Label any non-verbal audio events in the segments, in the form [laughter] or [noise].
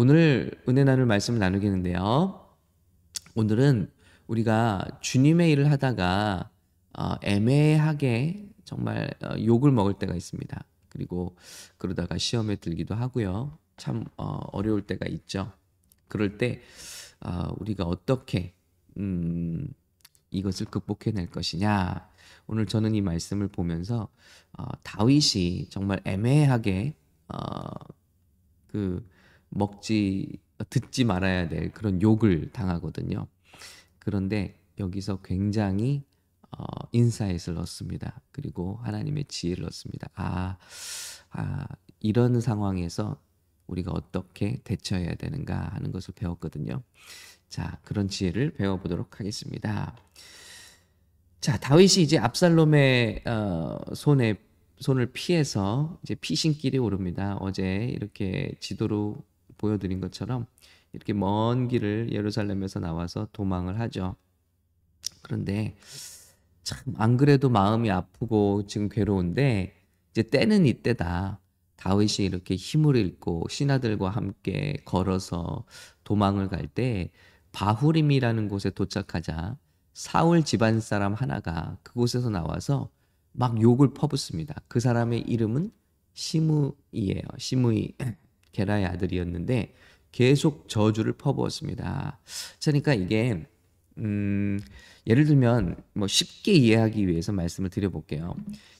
오늘 은혜 나눌 말씀을 나누겠는데요. 오늘은 우리가 주님의 일을 하다가 어, 애매하게 정말 어, 욕을 먹을 때가 있습니다. 그리고 그러다가 시험에 들기도 하고요. 참 어, 어려울 때가 있죠. 그럴 때 어, 우리가 어떻게 음, 이것을 극복해낼 것이냐. 오늘 저는 이 말씀을 보면서 어, 다윗이 정말 애매하게 어, 그 먹지 듣지 말아야 될 그런 욕을 당하거든요. 그런데 여기서 굉장히 어, insight를 얻습니다. 그리고 하나님의 지혜를 얻습니다. 아, 아, 이런 상황에서 우리가 어떻게 대처해야 되는가 하는 것을 배웠거든요. 자, 그런 지혜를 배워보도록 하겠습니다. 자, 다윗이 이제 압살롬의 어, 손에 손을 피해서 이제 피신길에 오릅니다. 어제 이렇게 지도로 보여드린 것처럼 이렇게 먼 길을 예루살렘에서 나와서 도망을 하죠. 그런데 참 안 그래도 마음이 아프고 지금 괴로운데 이제 때는 이때다. 다윗이 이렇게 힘을 잃고 신하들과 함께 걸어서 도망을 갈 때 바후림이라는 곳에 도착하자 사울 집안 사람 하나가 그곳에서 나와서 막 욕을 퍼붓습니다. 그 사람의 이름은 시므이예요. 시므이 게라의 아들이었는데 계속 저주를 퍼부었습니다. 그러니까 이게 음, 예를 들면 뭐 쉽게 이해하기 위해서 말씀을 드려볼게요.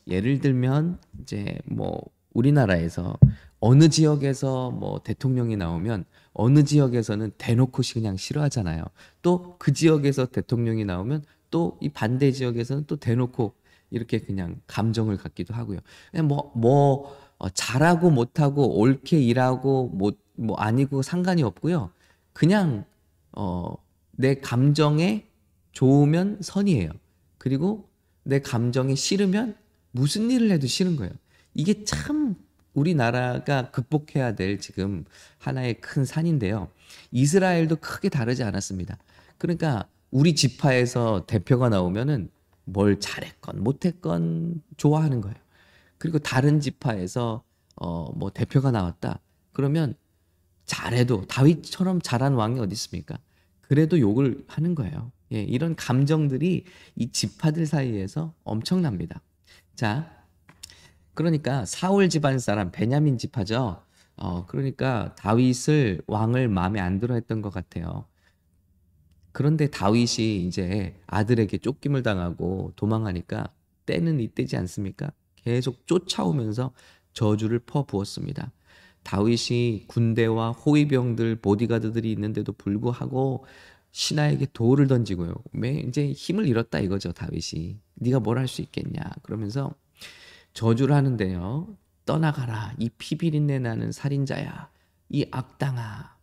예를 들면 이제 뭐 우리나라에서 어느 지역에서 뭐 대통령이 나오면 어느 지역에서는 대놓고 그냥 싫어하잖아요. 또 그 지역에서 대통령이 나오면 또 이 반대 지역에서는 또 대놓고 이렇게 그냥 감정을 갖기도 하고요. 뭐뭐 뭐, 어, 잘하고 못하고 옳게 일하고 뭐, 뭐 아니고 상관이 없고요. 그냥 어, 내 감정에 좋으면 선이에요. 그리고 내 감정이 싫으면 무슨 일을 해도 싫은 거예요. 이게 참 우리나라가 극복해야 될 지금 하나의 큰 산인데요. 이스라엘도 크게 다르지 않았습니다. 그러니까 우리 지파에서 대표가 나오면은 뭘 잘했건 못했건 좋아하는 거예요. 그리고 다른 지파에서 어 뭐 대표가 나왔다. 그러면 잘해도 다윗처럼 잘한 왕이 어디 있습니까? 그래도 욕을 하는 거예요. 예, 이런 감정들이 이 지파들 사이에서 엄청납니다. 자, 그러니까 사울 집안 사람 베냐민 지파죠. 어, 그러니까 다윗을 왕을 마음에 안 들어 했던 것 같아요. 그런데 다윗이 이제 아들에게 쫓김을 당하고 도망하니까 때는 이때지 않습니까? 계속 쫓아오면서 저주를 퍼부었습니다. 다윗이 군대와 호위병들 보디가드들이 있는데도 불구하고 신하에게 돌을 던지고요. 매 이제 힘을 잃었다 이거죠 다윗이. 네가 뭘 할 수 있겠냐 그러면서 저주를 하는데요. 떠나가라 이 피비린내 나는 살인자야 이 악당아.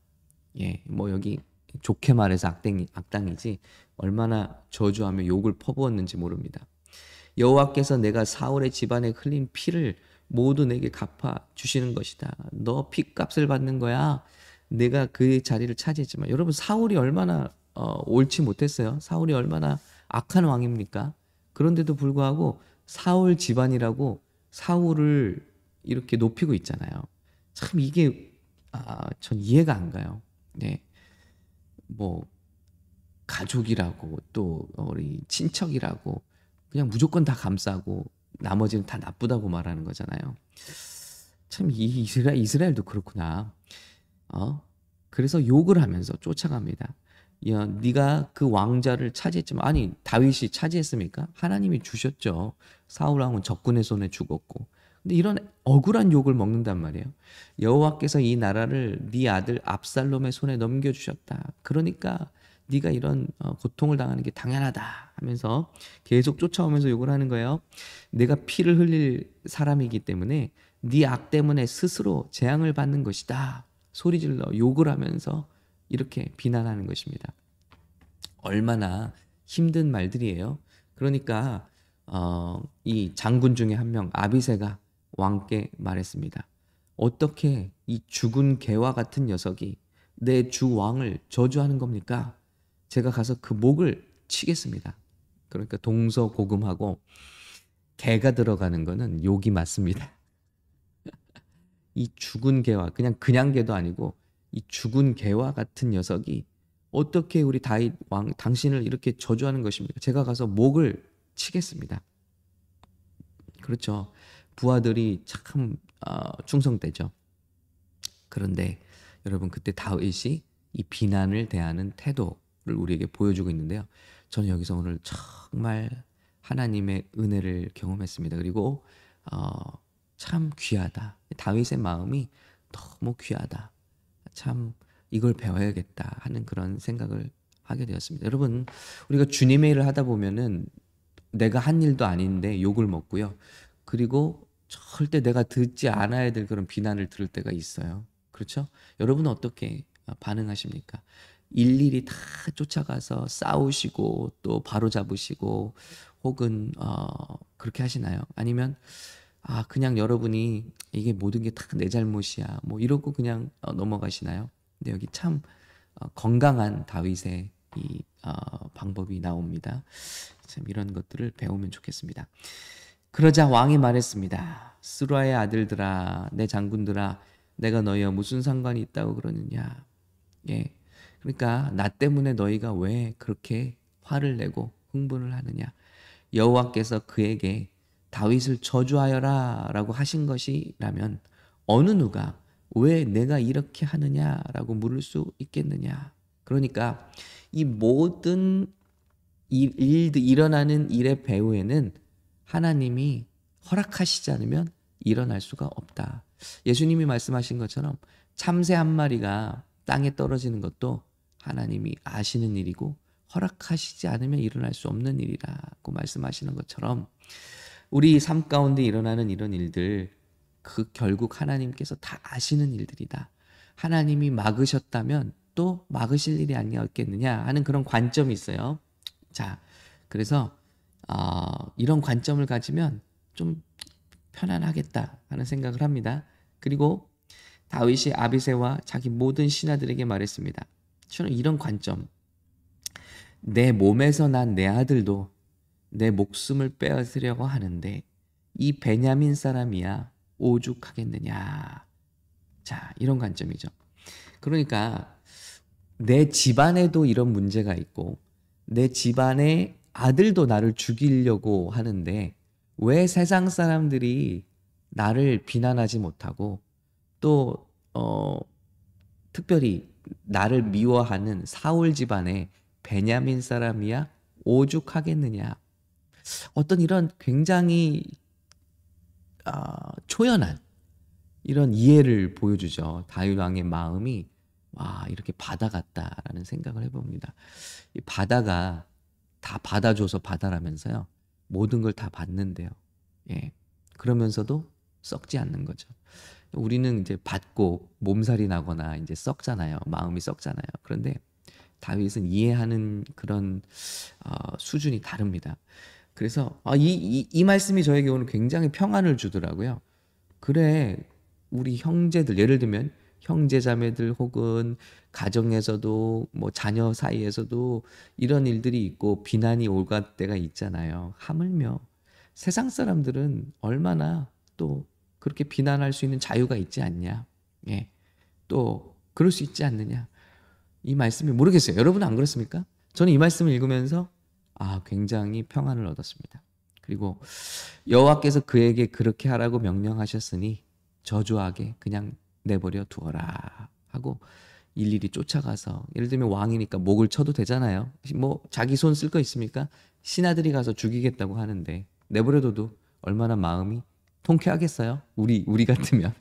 예, 뭐 여기 좋게 말해서 악당이 악당이지 얼마나 저주하며 욕을 퍼부었는지 모릅니다. 여호와께서 내가 사울의 집안에 흘린 피를 모두 내게 갚아 주시는 것이다. 너 피값을 받는 거야. 내가 그 자리를 차지했지만 여러분 사울이 얼마나 어, 옳지 못했어요. 사울이 얼마나 악한 왕입니까? 그런데도 불구하고 사울 집안이라고 사울을 이렇게 높이고 있잖아요. 참 이게 아, 전 이해가 안 가요. 네. 뭐 가족이라고 또 우리 친척이라고 그냥 무조건 다 감싸고 나머지는 다 나쁘다고 말하는 거잖아요. 참 이 이스라엘 이스라엘도 그렇구나. 어? 그래서 욕을 하면서 쫓아갑니다. 야, 네가 그 왕자를 차지했지만 아니 다윗이 차지했습니까? 하나님이 주셨죠. 사울 왕은 적군의 손에 죽었고. 근데 이런 억울한 욕을 먹는단 말이에요. 여호와께서 이 나라를 네 아들 압살롬의 손에 넘겨 주셨다. 그러니까 네가 이런 어, 고통을 당하는 게 당연하다 하면서 계속 쫓아오면서 욕을 하는 거예요. 내가 피를 흘릴 사람이기 때문에 네 악 때문에 스스로 재앙을 받는 것이다. 소리질러 욕을 하면서 이렇게 비난하는 것입니다. 얼마나 힘든 말들이에요. 그러니까 어, 이 장군 중에 한 명 아비세가 왕께 말했습니다. 어떻게 이 죽은 개와 같은 녀석이 내 주 왕을 저주하는 겁니까? 제가 가서 그 목을 치겠습니다. 그러니까 동서고금하고 개가 들어가는 거는 욕이 맞습니다. [laughs] 이 죽은 개와 그냥 그냥 개도 아니고 이 죽은 개와 같은 녀석이 어떻게 우리 다윗 왕 당신을 이렇게 저주하는 것입니까? 제가 가서 목을 치겠습니다. 그렇죠. 부하들이 참 어, 충성되죠. 그런데 여러분 그때 다윗이 이 비난을 대하는 태도를 우리에게 보여주고 있는데요. 저는 여기서 오늘 정말 하나님의 은혜를 경험했습니다. 그리고 어, 참 귀하다. 다윗의 마음이 너무 귀하다. 참 이걸 배워야겠다 하는 그런 생각을 하게 되었습니다. 여러분, 우리가 주님의 일을 하다 보면은 내가 한 일도 아닌데 욕을 먹고요. 그리고 절대 내가 듣지 않아야 될 그런 비난을 들을 때가 있어요. 그렇죠? 여러분은 어떻게 반응하십니까? 일일이 다 쫓아가서 싸우시고 또 바로 잡으시고 혹은 어 그렇게 하시나요? 아니면 아 그냥 여러분이 이게 모든 게 다 내 잘못이야 뭐 이러고 그냥 어, 넘어가시나요? 근데 여기 참 어, 건강한 다윗의 이 어, 방법이 나옵니다. 참 이런 것들을 배우면 좋겠습니다. 그러자 왕이 말했습니다. 스루아의 아들들아, 내 장군들아, 내가 너희와 무슨 상관이 있다고 그러느냐? 예. 그러니까 나 때문에 너희가 왜 그렇게 화를 내고 흥분을 하느냐? 여호와께서 그에게 다윗을 저주하여라라고 하신 것이라면 어느 누가 왜 내가 이렇게 하느냐라고 물을 수 있겠느냐? 그러니까 이 모든 일, 일 일어나는 일의 배후에는 하나님이 허락하시지 않으면 일어날 수가 없다. 예수님이 말씀하신 것처럼 참새 한 마리가 땅에 떨어지는 것도 하나님이 아시는 일이고 허락하시지 않으면 일어날 수 없는 일이라고 말씀하시는 것처럼 우리 삶 가운데 일어나는 이런 일들 그 결국 하나님께서 다 아시는 일들이다. 하나님이 막으셨다면 또 막으실 일이 아니었겠느냐 하는 그런 관점이 있어요. 자, 그래서 어, 이런 관점을 가지면 좀 편안하겠다 하는 생각을 합니다. 그리고 다윗이 아비세와 자기 모든 신하들에게 말했습니다. 저는 이런 관점. 내 몸에서 난 내 아들도 내 목숨을 빼앗으려고 하는데 이 베냐민 사람이야 오죽하겠느냐. 자, 이런 관점이죠. 그러니까 내 집안에도 이런 문제가 있고 내 집안의 아들도 나를 죽이려고 하는데 왜 세상 사람들이 나를 비난하지 못하고 또 어, 특별히 나를 미워하는 사울 집안의 베냐민 사람이야 오죽하겠느냐. 어떤 이런 굉장히 어, 초연한 이런 이해를 보여주죠. 다윗 왕의 마음이 와 이렇게 바다 같다라는 생각을 해봅니다. 이 바다가 다 받아줘서 바다라면서요. 모든 걸 다 받는데요. 예. 그러면서도 썩지 않는 거죠. 우리는 이제 받고 몸살이 나거나 이제 썩잖아요. 마음이 썩잖아요. 그런데 다윗은 이해하는 그런 어, 수준이 다릅니다. 그래서 아, 이, 이, 이 말씀이 저에게 오늘 굉장히 평안을 주더라고요. 그래, 우리 형제들, 예를 들면 형제 자매들 혹은 가정에서도 뭐 자녀 사이에서도 이런 일들이 있고 비난이 올갈 때가 있잖아요. 하물며 세상 사람들은 얼마나 또 그렇게 비난할 수 있는 자유가 있지 않냐. 예. 또 그럴 수 있지 않느냐. 이 말씀이 모르겠어요. 여러분은 안 그렇습니까? 저는 이 말씀을 읽으면서 아, 굉장히 평안을 얻었습니다. 그리고 여호와께서 그에게 그렇게 하라고 명령하셨으니 저주하게 그냥 내버려 두어라 하고 일일이 쫓아가서 예를 들면 왕이니까 목을 쳐도 되잖아요. 뭐 자기 손 쓸 거 있습니까? 신하들이 가서 죽이겠다고 하는데 내버려둬도 얼마나 마음이 통쾌하겠어요? 우리 우리 같으면.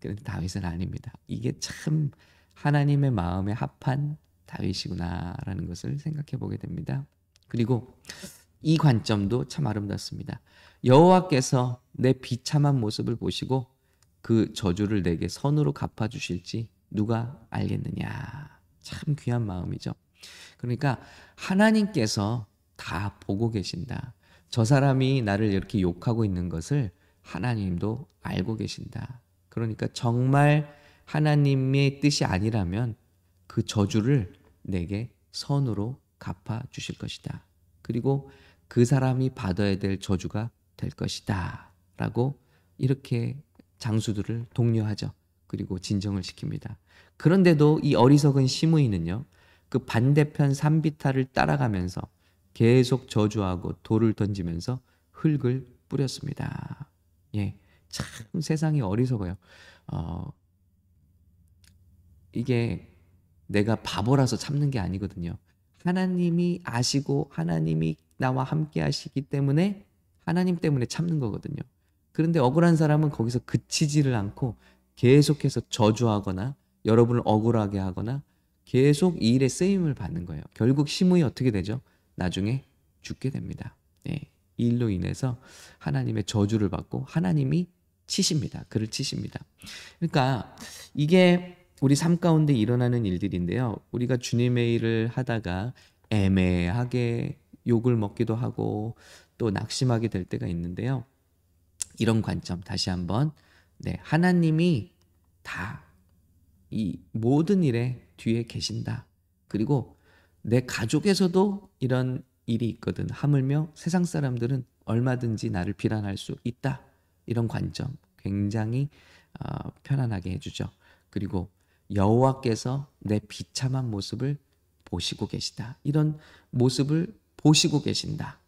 그런데 다윗은 아닙니다. 이게 참 하나님의 마음에 합한 다윗이구나라는 것을 생각해 보게 됩니다. 그리고 이 관점도 참 아름답습니다. 여호와께서 내 비참한 모습을 보시고 그 저주를 내게 선으로 갚아 주실지 누가 알겠느냐. 참 귀한 마음이죠. 그러니까 하나님께서 다 보고 계신다. 저 사람이 나를 이렇게 욕하고 있는 것을 하나님도 알고 계신다. 그러니까 정말 하나님의 뜻이 아니라면 그 저주를 내게 선으로 갚아 주실 것이다. 그리고 그 사람이 받아야 될 저주가 될 것이다. 라고 이렇게 장수들을 독려하죠. 그리고 진정을 시킵니다. 그런데도 이 어리석은 시므이는요. 그 반대편 산비탈을 따라가면서 계속 저주하고 돌을 던지면서 흙을 뿌렸습니다. 예. 참 세상이 어리석어요. 어, 이게 내가 바보라서 참는 게 아니거든요. 하나님이 아시고 하나님이 나와 함께 하시기 때문에 하나님 때문에 참는 거거든요. 그런데 억울한 사람은 거기서 그치지를 않고 계속해서 저주하거나 여러분을 억울하게 하거나 계속 이 일에 쓰임을 받는 거예요. 결국 시므이 어떻게 되죠? 나중에 죽게 됩니다. 네. 이 일로 인해서 하나님의 저주를 받고 하나님이 치십니다. 그를 치십니다. 그러니까 이게 우리 삶 가운데 일어나는 일들인데요. 우리가 주님의 일을 하다가 애매하게 욕을 먹기도 하고 또 낙심하게 될 때가 있는데요. 이런 관점 다시 한번 네, 하나님이 다 이 모든 일에 뒤에 계신다. 그리고 내 가족에서도 이런 일이 있거든. 하물며 세상 사람들은 얼마든지 나를 비난할 수 있다. 이런 관점 굉장히 어, 편안하게 해주죠. 그리고 여호와께서 내 비참한 모습을 보시고 계시다. 이런 모습을 보시고 계신다.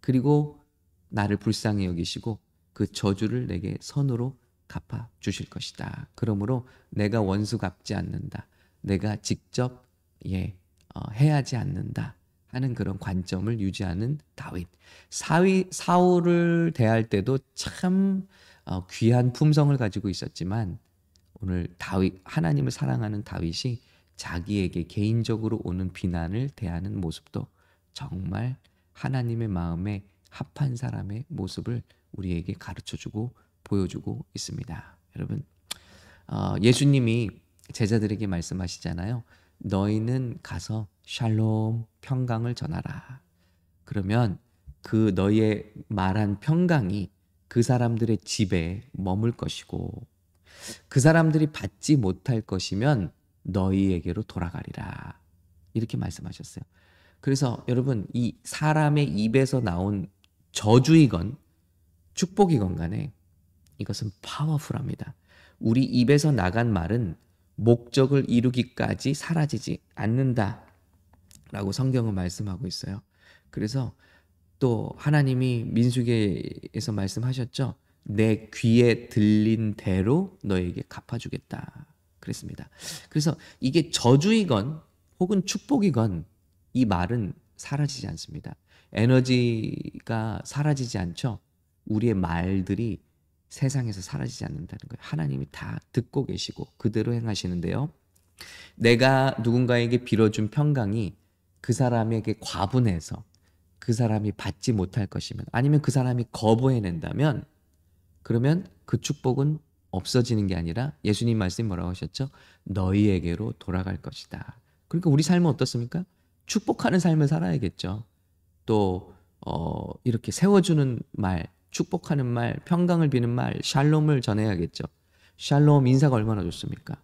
그리고 나를 불쌍히 여기시고 그 저주를 내게 선으로 갚아 주실 것이다. 그러므로 내가 원수 갚지 않는다. 내가 직접 예 어, 해야지 않는다 하는 그런 관점을 유지하는 다윗. 사위 사울을 대할 때도 참 어, 귀한 품성을 가지고 있었지만 오늘 다윗 하나님을 사랑하는 다윗이 자기에게 개인적으로 오는 비난을 대하는 모습도 정말 하나님의 마음에 합한 사람의 모습을 우리에게 가르쳐 주고 보여주고 있습니다. 여러분, 어, 예수님이 제자들에게 말씀하시잖아요. 너희는 가서 샬롬 평강을 전하라. 그러면 그 너의 말한 평강이 그 사람들의 집에 머물 것이고 그 사람들이 받지 못할 것이면 너희에게로 돌아가리라. 이렇게 말씀하셨어요. 그래서 여러분 이 사람의 입에서 나온 저주이건 축복이건 간에 이것은 파워풀합니다. 우리 입에서 나간 말은 목적을 이루기까지 사라지지 않는다. 라고 성경은 말씀하고 있어요. 그래서 또 하나님이 민수기에서 말씀하셨죠. 내 귀에 들린 대로 너에게 갚아주겠다. 그랬습니다. 그래서 이게 저주이건 혹은 축복이건 이 말은 사라지지 않습니다. 에너지가 사라지지 않죠. 우리의 말들이 세상에서 사라지지 않는다는 거예요. 하나님이 다 듣고 계시고 그대로 행하시는데요. 내가 누군가에게 빌어준 평강이 그 사람에게 과분해서 그 사람이 받지 못할 것이면 아니면 그 사람이 거부해낸다면 그러면 그 축복은 없어지는 게 아니라 예수님 말씀이 뭐라고 하셨죠? 너희에게로 돌아갈 것이다. 그러니까 우리 삶은 어떻습니까? 축복하는 삶을 살아야겠죠. 또 어, 이렇게 세워주는 말, 축복하는 말, 평강을 비는 말, 샬롬을 전해야겠죠. 샬롬 인사가 얼마나 좋습니까?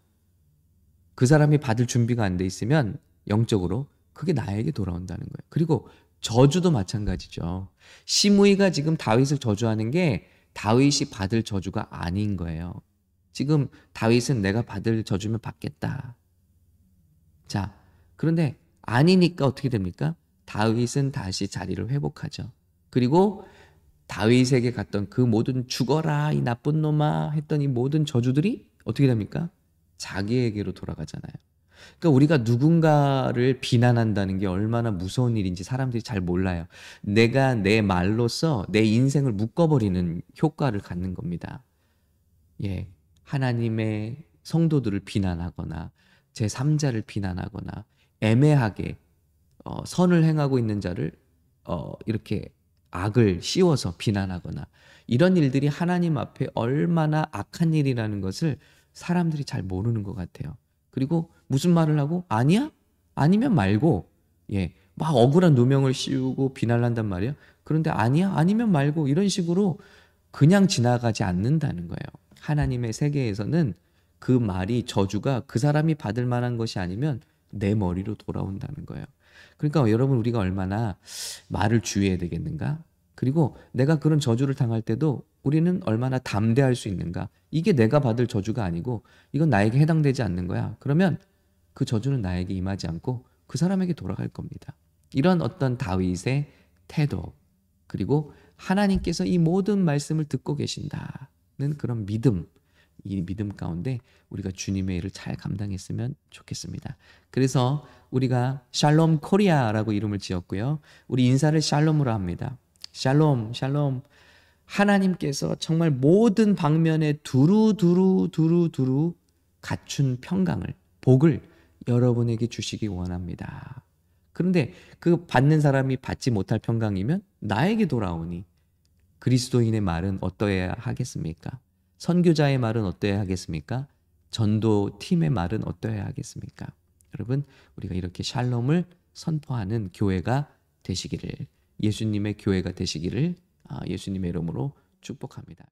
그 사람이 받을 준비가 안 돼 있으면 영적으로 그게 나에게 돌아온다는 거예요. 그리고 저주도 마찬가지죠. 시므이가 지금 다윗을 저주하는 게 다윗이 받을 저주가 아닌 거예요. 지금 다윗은 내가 받을 저주면 받겠다. 자, 그런데 아니니까 어떻게 됩니까? 다윗은 다시 자리를 회복하죠. 그리고 다윗에게 갔던 그 모든 죽어라 이 나쁜 놈아 했던 이 모든 저주들이 어떻게 됩니까? 자기에게로 돌아가잖아요. 그러니까 우리가 누군가를 비난한다는 게 얼마나 무서운 일인지 사람들이 잘 몰라요. 내가 내 말로써 내 인생을 묶어버리는 효과를 갖는 겁니다. 예. 하나님의 성도들을 비난하거나 제 3자를 비난하거나 애매하게 어, 선을 행하고 있는 자를 어, 이렇게 악을 씌워서 비난하거나 이런 일들이 하나님 앞에 얼마나 악한 일이라는 것을 사람들이 잘 모르는 것 같아요. 그리고 무슨 말을 하고 아니야? 아니면 말고 예. 막 억울한 누명을 씌우고 비난을 한단 말이에요. 그런데 아니야? 아니면 말고 이런 식으로 그냥 지나가지 않는다는 거예요. 하나님의 세계에서는 그 말이 저주가 그 사람이 받을 만한 것이 아니면 내 머리로 돌아온다는 거예요. 그러니까 여러분 우리가 얼마나 말을 주의해야 되겠는가? 그리고 내가 그런 저주를 당할 때도 우리는 얼마나 담대할 수 있는가. 이게 내가 받을 저주가 아니고 이건 나에게 해당되지 않는 거야. 그러면 그 저주는 나에게 임하지 않고 그 사람에게 돌아갈 겁니다. 이런 어떤 다윗의 태도 그리고 하나님께서 이 모든 말씀을 듣고 계신다는 그런 믿음 이 믿음 가운데 우리가 주님의 일을 잘 감당했으면 좋겠습니다. 그래서 우리가 샬롬 코리아라고 이름을 지었고요. 우리 인사를 샬롬으로 합니다. 샬롬, 샬롬. 하나님께서 정말 모든 방면에 두루두루 두루두루 갖춘 평강을 복을 여러분에게 주시기 원합니다. 그런데 그 받는 사람이 받지 못할 평강이면 나에게 돌아오니 그리스도인의 말은 어떠해야 하겠습니까? 선교자의 말은 어떠해야 하겠습니까? 전도 팀의 말은 어떠해야 하겠습니까? 여러분, 우리가 이렇게 샬롬을 선포하는 교회가 되시기를 예수님의 교회가 되시기를 아, 예수님의 이름으로 축복합니다.